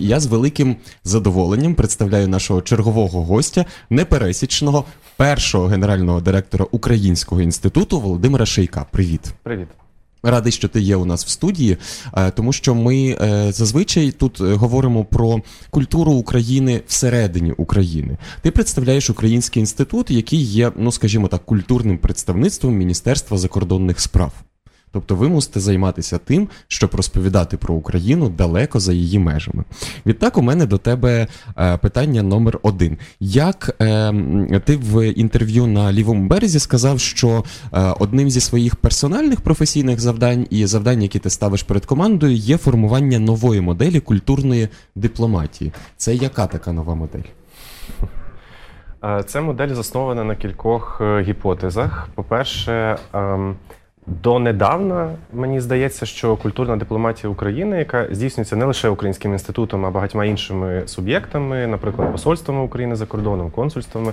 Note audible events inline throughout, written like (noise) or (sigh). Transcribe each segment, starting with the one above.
Я з великим задоволенням представляю нашого чергового гостя, непересічного першого генерального директора Українського інституту Володимира Шейка. Привіт. Привіт. Радий, що ти є у нас в студії, е, тому що ми е, зазвичай тут е, говоримо про культуру України всередині України. Ти представляєш Український інститут, який є, ну скажімо так, культурним представництвом Міністерства закордонних справ. Тобто ви мусите займатися тим, щоб розповідати про Україну далеко за її межами. Відтак, у мене до тебе е, питання номер один. Як е, ти в інтерв'ю на лівому березі сказав, що е, одним зі своїх персональних професійних завдань і завдань, які ти ставиш перед командою, є формування нової моделі культурної дипломатії. Це яка така нова модель? Е, Ця модель заснована на кількох гіпотезах. По-перше, ем, Донедавна мені здається, що культурна дипломатія України, яка здійснюється не лише українським інститутом, а багатьма іншими суб'єктами, наприклад, посольствами України за кордоном, консульствами,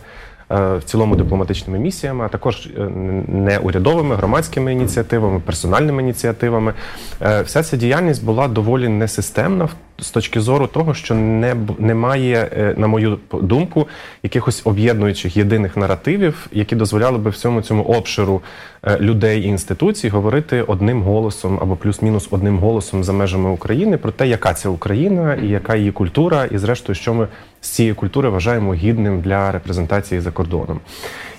е, в цілому дипломатичними місіями, а також е, неурядовими громадськими ініціативами, персональними ініціативами. Е, вся ця діяльність була доволі несистемна з точки зору того, що не немає, на мою думку, якихось об'єднуючих єдиних наративів, які дозволяли би всьому цьому обширу людей і інституцій говорити одним голосом або плюс-мінус одним голосом за межами України про те, яка ця Україна і яка її культура, і зрештою, що ми з цієї культури вважаємо гідним для репрезентації за кордоном.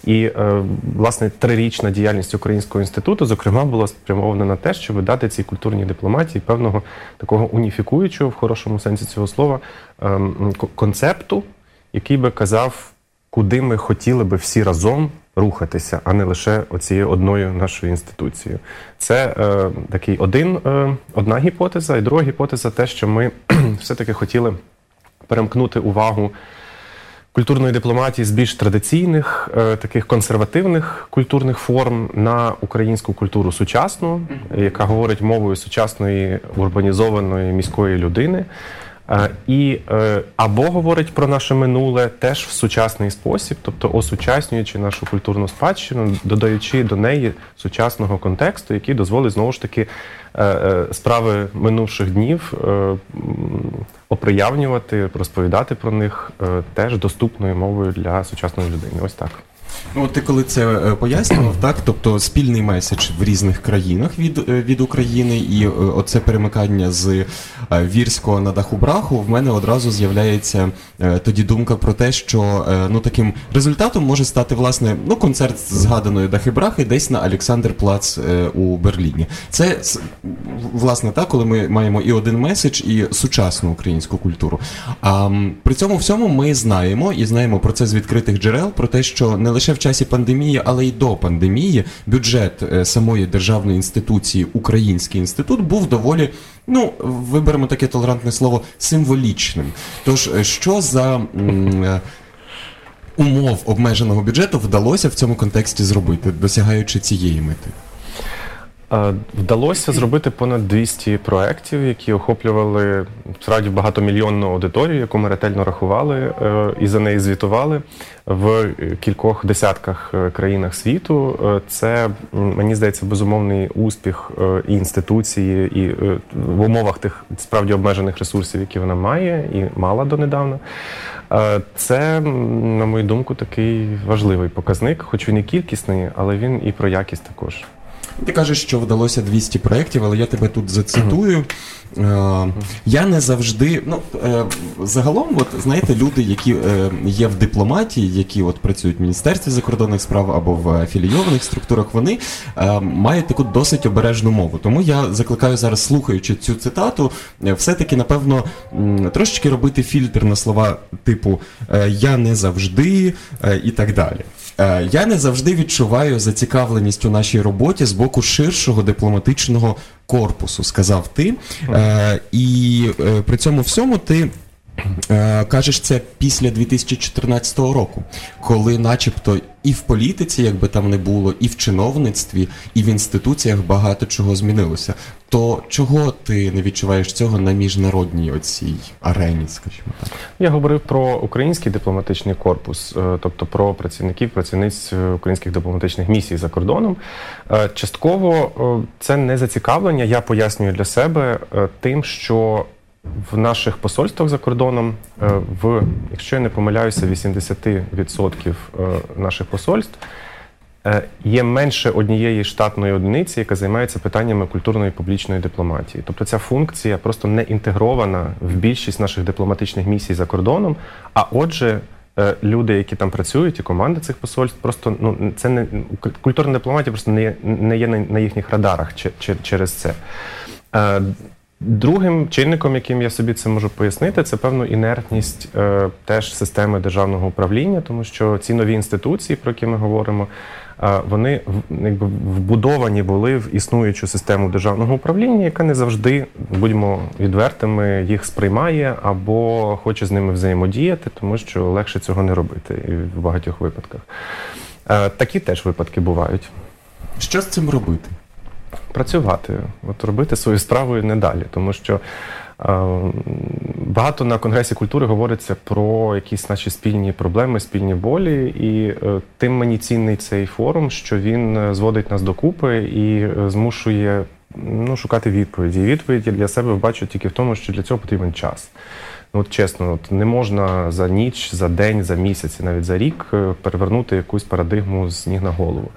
І е, власне трирічна діяльність Українського інституту, зокрема, була спрямована на те, щоб дати цій культурній дипломатії певного такого уніфікуючого в хорошому сенсі цього слова ем, концепту, який би казав, куди ми хотіли би всі разом рухатися, а не лише оцією одною нашою інституцією. Це е, такий один, е, одна гіпотеза, і друга гіпотеза те, що ми (clears throat) все-таки хотіли перемкнути увагу. Культурної дипломатії з більш традиційних, е, таких консервативних культурних форм на українську культуру сучасну, яка говорить мовою сучасної урбанізованої міської людини. Е, і е, або говорить про наше минуле теж в сучасний спосіб, тобто осучаснюючи нашу культурну спадщину, додаючи до неї сучасного контексту, який дозволить знову ж таки е, справи минувших днів оприявнювати, розповідати про них теж доступною мовою для сучасної людини. Ось так. Ну, ти коли це е, пояснював, (clears throat) так тобто спільний меседж в різних країнах від е, від України, і е, оце перемикання з вірського на даху-браху, в мене одразу з'являється тоді думка про те, що ну таким результатом може стати власне ну концерт згаданої дахи-брахи десь на Олександр Плац у Берліні. Це власне так, коли ми маємо і один меседж, і сучасну українську культуру. А при цьому всьому ми знаємо і знаємо про це з відкритих джерел, про те, що не лише в часі пандемії, але й до пандемії бюджет е, самої державної інституції Український інститут був доволі. Ну, виберемо таке толерантне слово символічним. Тож, е, що за е, умов обмеженого бюджету вдалося в цьому контексті зробити, досягаючи цієї мети? Вдалося зробити понад 200 проєктів, які охоплювали справді багатомільйонну аудиторію, яку ми ретельно рахували е, і за неї звітували в кількох десятках е, країнах світу. Е, це мені здається безумовний успіх і інституції, і в умовах тих справді обмежених ресурсів, які вона має, і мала донедавна. Це, на мою думку, такий важливий показник, хоч він і кількісний, але він і про якість також. Ти кажеш, що вдалося 200 проєктів, але я тебе тут зацитую. Е, я не завжди. ну, е, Загалом, от, знаєте, люди, які е, є в дипломатії, які от працюють в Міністерстві закордонних справ або в афілійованих структурах, вони мають таку досить обережну мову. Тому я закликаю зараз, слухаючи цю цитату, все-таки, напевно, трошечки робити фільтр на слова типу Я не завжди і так далі. Я не завжди відчуваю зацікавленість у нашій роботі з боку ширшого дипломатичного корпусу, сказав ти. Е, І е, при цьому всьому ти. Е, кажеш, це після 2014 року, коли, начебто, і в політиці, якби там не було, і в чиновництві, і в інституціях багато чого змінилося. То чого ти не відчуваєш цього на міжнародній оцій арені? Скажімо так, я говорив про український дипломатичний корпус, е, тобто про працівників, працівниць українських дипломатичних місій за кордоном. Частково це не зацікавлення. Я пояснюю для себе тим, що в наших посольствах за кордоном, е, в, якщо я не помиляюся, 80% наших посольств є менше однієї штатної одиниці, яка займається питаннями культурної публічної дипломатії. Тобто ця функція просто не інтегрована в більшість наших дипломатичних місій за кордоном. А отже, люди, які там працюють, і команди цих посольств, просто ну це не культурна дипломатія, просто не не є на їхніх радарах через це. Другим чинником, яким я собі це можу пояснити, це певну інертність е, теж системи державного управління, тому що ці нові інституції, про які ми говоримо, е, вони якби вбудовані були в існуючу систему державного управління, яка не завжди, будьмо відвертими, їх сприймає або хоче з ними взаємодіяти, тому що легше цього не робити в багатьох випадках. Е, такі теж випадки бувають. Що з цим робити? Працювати, от робити свою справу і не далі. Тому що е, багато на Конгресі культури говориться про якісь наші спільні проблеми, спільні болі, і е, тим мені цінний цей форум, що він е, зводить нас докупи і змушує ну, шукати відповіді. І відповіді для себе бачу тільки в тому, що для цього потрібен час. Ну, от чесно, от не можна за ніч, за день, за місяць, навіть за рік перевернути якусь парадигму з ніг на голову.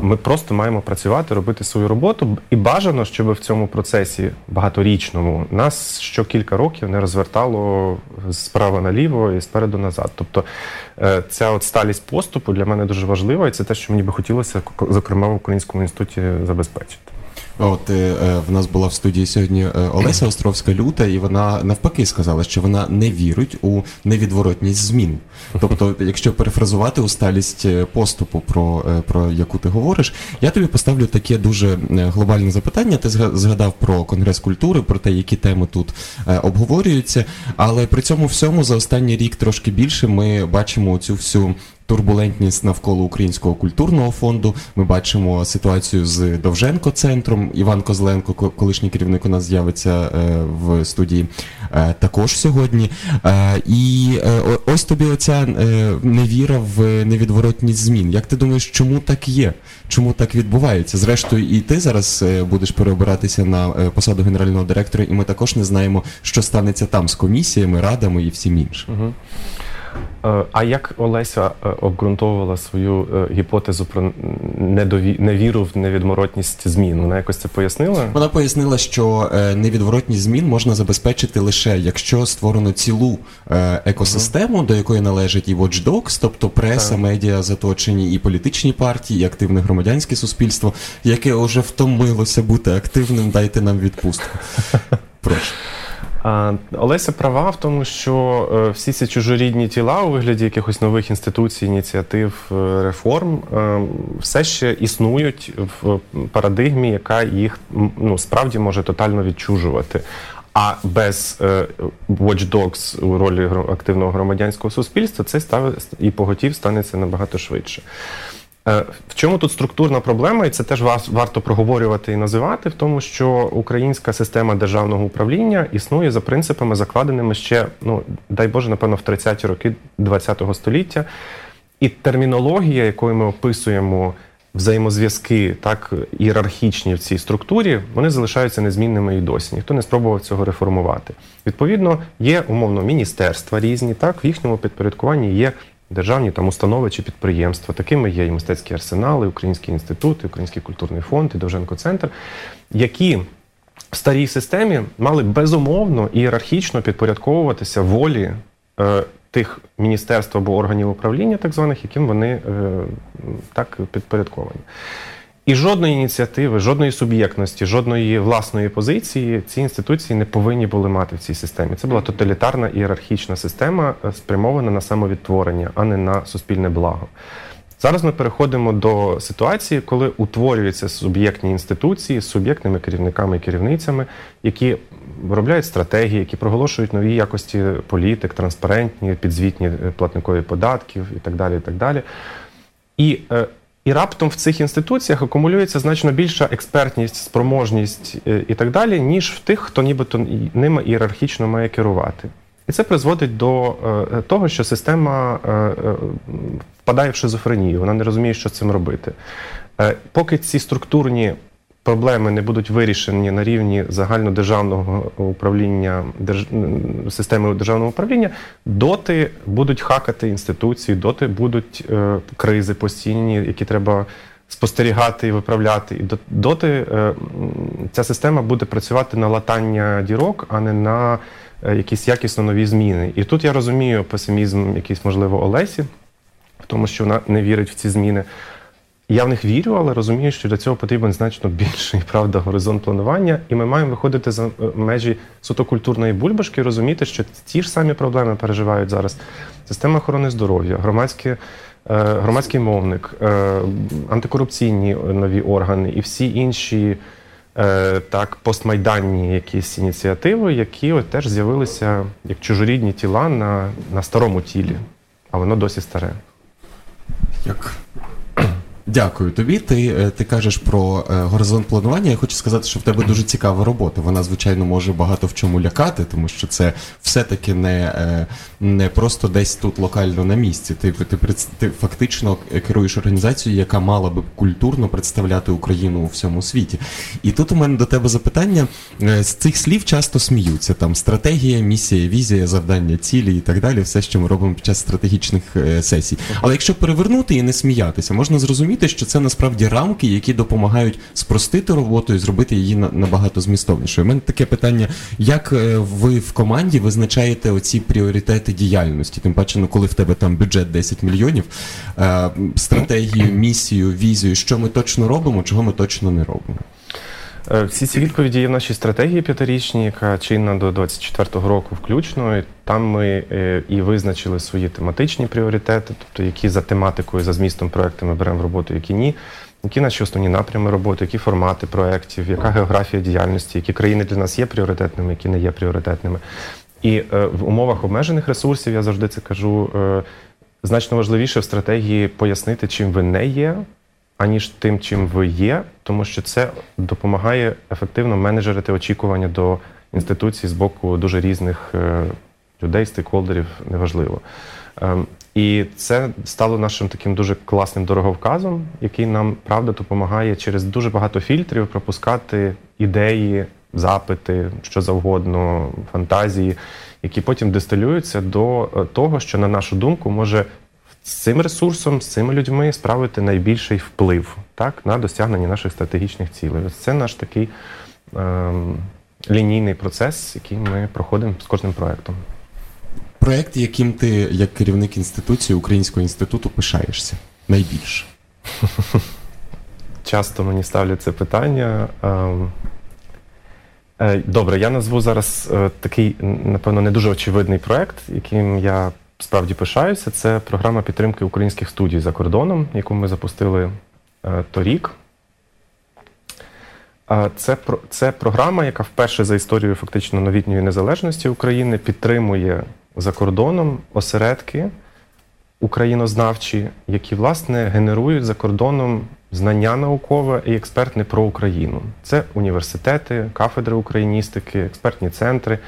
Ми просто маємо працювати, робити свою роботу, і бажано, щоб в цьому процесі багаторічному нас що кілька років не розвертало справа наліво і спереду назад. Тобто е, ця от сталість поступу для мене дуже важлива, і це те, що мені би хотілося, зокрема в Українському інституті забезпечити. От е, в нас була в студії сьогодні е, Олеся Островська люта, і вона навпаки сказала, що вона не вірить у невідворотність змін. Тобто, якщо перефразувати усталість е, поступу, про е, про яку ти говориш, я тобі поставлю таке дуже глобальне запитання. Ти згадав про конгрес культури, про те, які теми тут обговорюються. Але при цьому всьому за останній рік трошки більше ми бачимо цю всю турбулентність навколо українського культурного фонду. Ми бачимо ситуацію з Довженко центром. Іван Козленко, колишній керівник, у нас з'явиться е, в студії е, також сьогодні. Е, і ось тобі оця невіра в невідворотність змін. Як ти думаєш, чому так є? Чому так відбувається? Зрештою, і ти зараз будеш переобиратися на посаду генерального директора, і ми також не знаємо, що станеться там з комісіями, радами і всім іншим. Е, а як Олеся е, обґрунтовувала свою е, гіпотезу про невіру в невідворотність змін? Вона якось це пояснила? Вона пояснила, що невідворотність змін можна забезпечити лише якщо створено цілу екосистему, uh до якої належить і Watch Dogs, тобто преса, так. медіа заточені, і політичні партії, і активне громадянське суспільство, яке вже втомилося бути активним. Дайте нам відпустку. (laughs) Прошу. Олеся права в тому, що е, всі ці чужорідні тіла у вигляді якихось нових інституцій, ініціатив, е, реформ е, все ще існують в парадигмі, яка їх ну справді може тотально відчужувати. А без watchdogs у ролі активного громадянського суспільства це став і поготів станеться набагато швидше. Е, в чому тут структурна проблема, і це теж варто проговорювати і називати, в тому, що українська система державного управління існує за принципами, закладеними ще, ну дай Боже, напевно, в 30-ті роки ХХ століття. І термінологія, якою ми описуємо взаємозв'язки, так ієрархічні в цій структурі, вони залишаються незмінними і досі. Ніхто не спробував цього реформувати. Відповідно, є умовно міністерства різні, так в їхньому підпорядкуванні є державні там установи чи підприємства. Такими є і мистецькі арсенали, Український інститут, і Український культурний фонд, і Довженко Центр, які в старій системі мали безумовно ієрархічно підпорядковуватися волі. Е, тих міністерств або органів управління, так званих, яким вони е, так підпорядковані. І жодної ініціативи, жодної суб'єктності, жодної власної позиції ці інституції не повинні були мати в цій системі. Це була тоталітарна ієрархічна система, е, спрямована на самовідтворення, а не на суспільне благо. Зараз ми переходимо до ситуації, коли утворюються суб'єктні інституції з суб'єктними керівниками і керівницями, які виробляють стратегії, які проголошують нові якості політик, транспарентні, підзвітні платникові податків і так далі. І так далі. І е, і раптом в цих інституціях акумулюється значно більша експертність, спроможність е, і так далі, ніж в тих, хто нібито ними ієрархічно має керувати. І це призводить до е, того, що система е, впадає в шизофренію, вона не розуміє, що з цим робити. Поки ці структурні проблеми не будуть вирішені на рівні загальнодержавного управління держ... системи державного управління, доти будуть хакати інституції, доти будуть е, кризи постійні, які треба спостерігати і виправляти. І доти е, ця система буде працювати на латання дірок, а не на е, якісь якісно нові зміни. І тут я розумію песимізм, якийсь можливо Олесі, в тому, що вона не вірить в ці зміни. Я в них вірю, але розумію, що для цього потрібен значно більший правда горизонт планування, і ми маємо виходити за е, межі суто культурної бульбашки, і розуміти, що ті ж самі проблеми переживають зараз. Система охорони здоров'я, громадське. Громадський мовник, е, антикорупційні нові органи і всі інші е, так постмайданні якісь ініціативи, які от теж з'явилися як чужорідні тіла на, на старому тілі, а воно досі старе. Як Дякую тобі. Ти е, ти кажеш про е, горизонт планування. Я хочу сказати, що в тебе дуже цікава робота. Вона, звичайно, може багато в чому лякати, тому що це все-таки не е, не просто десь тут локально на місці. Ти ти, ти фактично керуєш організацією, яка мала би культурно представляти Україну у всьому світі. І тут у мене до тебе запитання: з цих слів часто сміються там стратегія, місія, візія, завдання, цілі і так далі. Все, що ми робимо під час стратегічних сесій. Але якщо перевернути і не сміятися, можна зрозуміти розуміти, що це насправді рамки, які допомагають спростити роботу і зробити її набагато змістовнішою. У мене таке питання: як е, ви в команді визначаєте оці пріоритети діяльності? Тим паче, ну коли в тебе там бюджет 10 мільйонів, е, стратегію, місію, візію, що ми точно робимо, чого ми точно не робимо. Е, всі ці відповіді є в нашій стратегії п'ятирічній, яка чинна до 24-го року включно. Там ми е, і визначили свої тематичні пріоритети, тобто які за тематикою, за змістом проекту ми беремо в роботу, які ні, які наші основні напрями роботи, які формати проєктів, яка географія діяльності, які країни для нас є пріоритетними, які не є пріоритетними. І е, в умовах обмежених ресурсів я завжди це кажу. Значно важливіше в стратегії пояснити, чим ви не є, аніж тим, чим ви є, тому що це допомагає ефективно менеджерити очікування до інституцій з боку дуже різних е, людей, стейкхолдерів, неважливо. Ем, і це стало нашим таким дуже класним дороговказом, який нам правда допомагає через дуже багато фільтрів пропускати ідеї, запити, що завгодно, фантазії, які потім дистилюються до е, того, що на нашу думку може з цим ресурсом, з цими людьми справити найбільший вплив так, на досягнення наших стратегічних цілей. Ось це наш такий е, лінійний процес, який ми проходимо з кожним проєктом. Проєкт, яким ти, як керівник інституції Українського інституту, пишаєшся найбільше? (laughs) Часто мені ставлять це питання. Ем, е, добре, я назву зараз е, такий, напевно, не дуже очевидний проєкт, яким я справді пишаюся. Це програма підтримки українських студій за кордоном, яку ми запустили е, торік. Це це програма, яка вперше за історією фактично новітньої незалежності України підтримує за кордоном осередки українознавчі, які власне генерують за кордоном знання наукове і експертне про Україну. Це університети, кафедри україністики, експертні центри.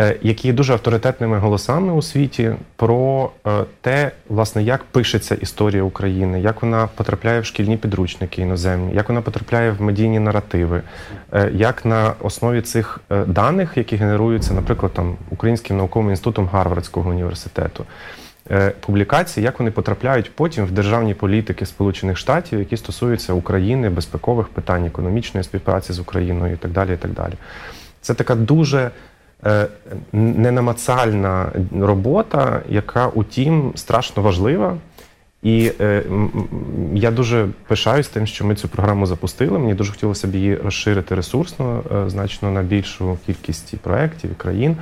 Е, які є дуже авторитетними голосами у світі про е, те, власне, як пишеться історія України, як вона потрапляє в шкільні підручники іноземні, як вона потрапляє в медійні наративи, е, як на основі цих даних, які генеруються, наприклад, там Українським науковим інститутом Гарвардського університету. Публікації, як вони потрапляють потім в державні політики Сполучених Штатів, які стосуються України, безпекових питань, економічної співпраці з Україною і так далі. І так далі. Це така дуже ненамацальна робота, яка, утім, страшно важлива. І е, я дуже пишаюсь тим, що ми цю програму запустили. Мені дуже хотілося б її розширити ресурсно, е, значно на більшу кількість проєктів і країн.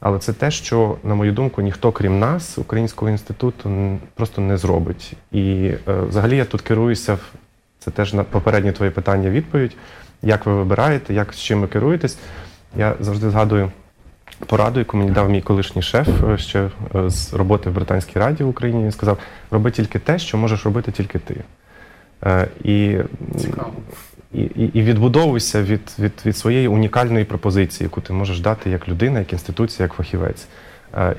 Але це те, що, на мою думку, ніхто крім нас, Українського інституту, просто не зробить. І е, взагалі я тут керуюся це теж на попереднє твоє питання відповідь. Як ви вибираєте, як з чим ви керуєтесь? Я завжди згадую пораду, яку мені дав мій колишній шеф е, ще е, з роботи в Британській раді в Україні. Він сказав: роби тільки те, що можеш робити тільки ти. Е, і і, і відбудовуйся від, від, від своєї унікальної пропозиції, яку ти можеш дати як людина, як інституція, як фахівець.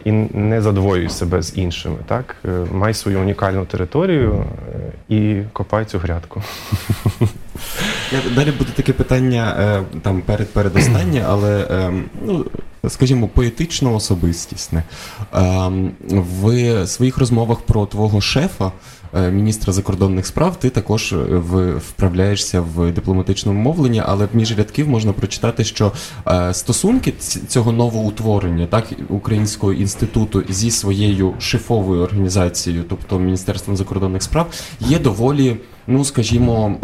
і не задвоюй себе з іншими. Так? Май свою унікальну територію і копай цю грядку. Далі буде таке питання там перед передостаннє, але е, ну, скажімо, поетично особистісне. Е, в своїх розмовах про твого шефа, е, міністра закордонних справ, ти також е, вправляєшся в дипломатичному мовленні, але між рядків можна прочитати, що е, стосунки ць- цього новоутворення, так, Українського інституту зі своєю шефовою організацією, тобто Міністерством закордонних справ, є доволі, ну скажімо.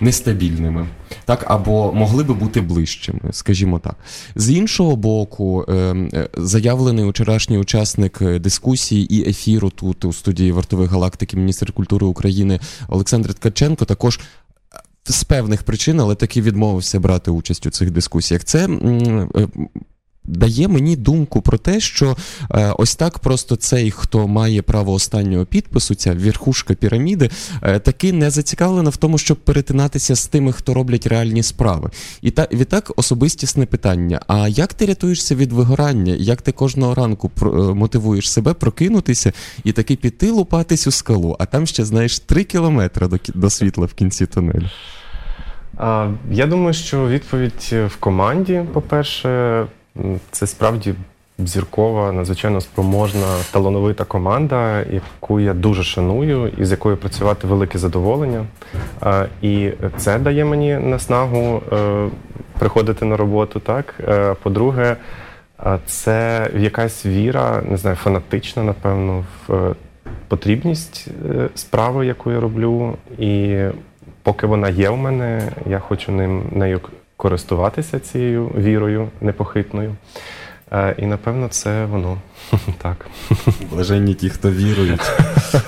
Нестабільними, так або могли би бути ближчими, скажімо так. З іншого боку, е, е, заявлений вчорашній учасник е, дискусії і ефіру тут у студії вартових галактики, міністр культури України Олександр Ткаченко також. е, З певних причин, але таки відмовився брати участь у цих дискусіях. Це дає мені думку про те, що е, ось так просто цей, хто має право останнього підпису, ця верхушка піраміди, е, таки не зацікавлена в тому, щоб перетинатися з тими, хто роблять реальні справи. І та відтак особистісне питання: а як ти рятуєшся від вигорання? Як ти кожного ранку е, мотивуєш себе прокинутися і таки піти лупатись у скалу, а там ще знаєш три кілометри до, до світла в кінці тунелю? Я думаю, що відповідь в команді, по-перше, це справді зіркова, надзвичайно спроможна, талановита команда, яку я дуже шаную і з якою працювати велике задоволення. І це дає мені наснагу е, приходити на роботу. Так, Е, по-друге, це якась віра, не знаю, фанатична, напевно, в е, потрібність справи, яку я роблю. І поки вона є в мене, я хочу ним нею користуватися цією вірою непохитною. Е, І напевно це воно (laughs) так. Блаженні ті, хто вірують.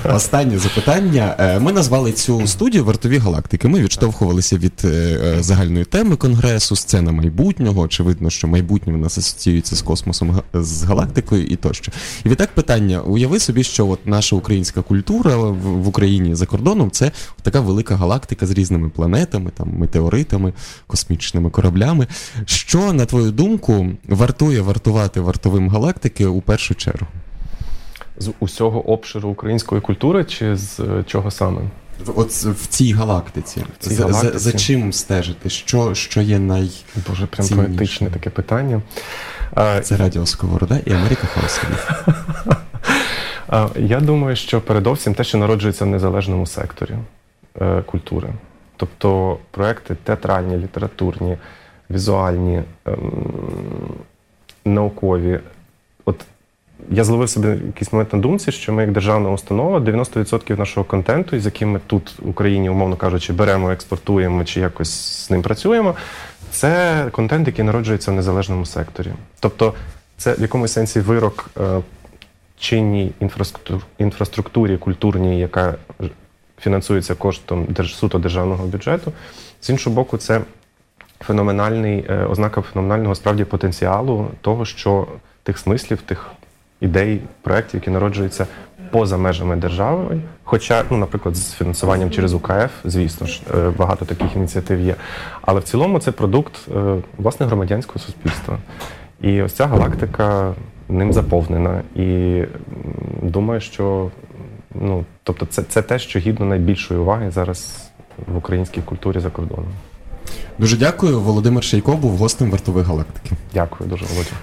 Останнє запитання. Е, Ми назвали цю студію вартові галактики. Ми відштовхувалися від е, е, загальної теми конгресу, сцена майбутнього. Очевидно, що майбутнє в нас асоціюється з космосом з галактикою і тощо. І відтак питання: уяви собі, що от наша українська культура в, Україні за кордоном це така велика галактика з різними планетами, там метеоритами, космічними кораблями. Що, на твою думку, вартує вартувати вартовим галактики у першу чергу? З усього обширу української культури чи з е, чого саме? От в цій галактиці. цій За, галактиці? За, за чим стежити? Що, що є най. Дуже прям Цінніше. поетичне таке питання. Це Радіо Сковорода і Америка Хаосові. (laughs) Я думаю, що передовсім те, що народжується в незалежному секторі е, культури. Тобто проекти театральні, літературні, візуальні, ем, наукові. От я зловив собі якийсь момент на думці, що ми, як державна установа, 90% нашого контенту, з яким ми тут в Україні, умовно кажучи, беремо, експортуємо чи якось з ним працюємо, це контент, який народжується в незалежному секторі. Тобто, це в якомусь сенсі вирок е, чинній інфраструктур, інфраструктурі культурній, яка фінансується коштом суто державного бюджету. З іншого боку, це феноменальний е, ознака феноменального справді потенціалу того, що тих смислів, тих ідей, проєктів, які народжуються поза межами держави. Хоча, ну, наприклад, з фінансуванням через УКФ, звісно ж, е, багато таких ініціатив є. Але в цілому це продукт е, власне громадянського суспільства. І ось ця галактика ним заповнена. І думаю, що ну, тобто це, це те, що гідно найбільшої уваги зараз в українській культурі за кордоном. Дуже дякую. Володимир Шейко був гостем вартових галактики. Дякую дуже, Володя.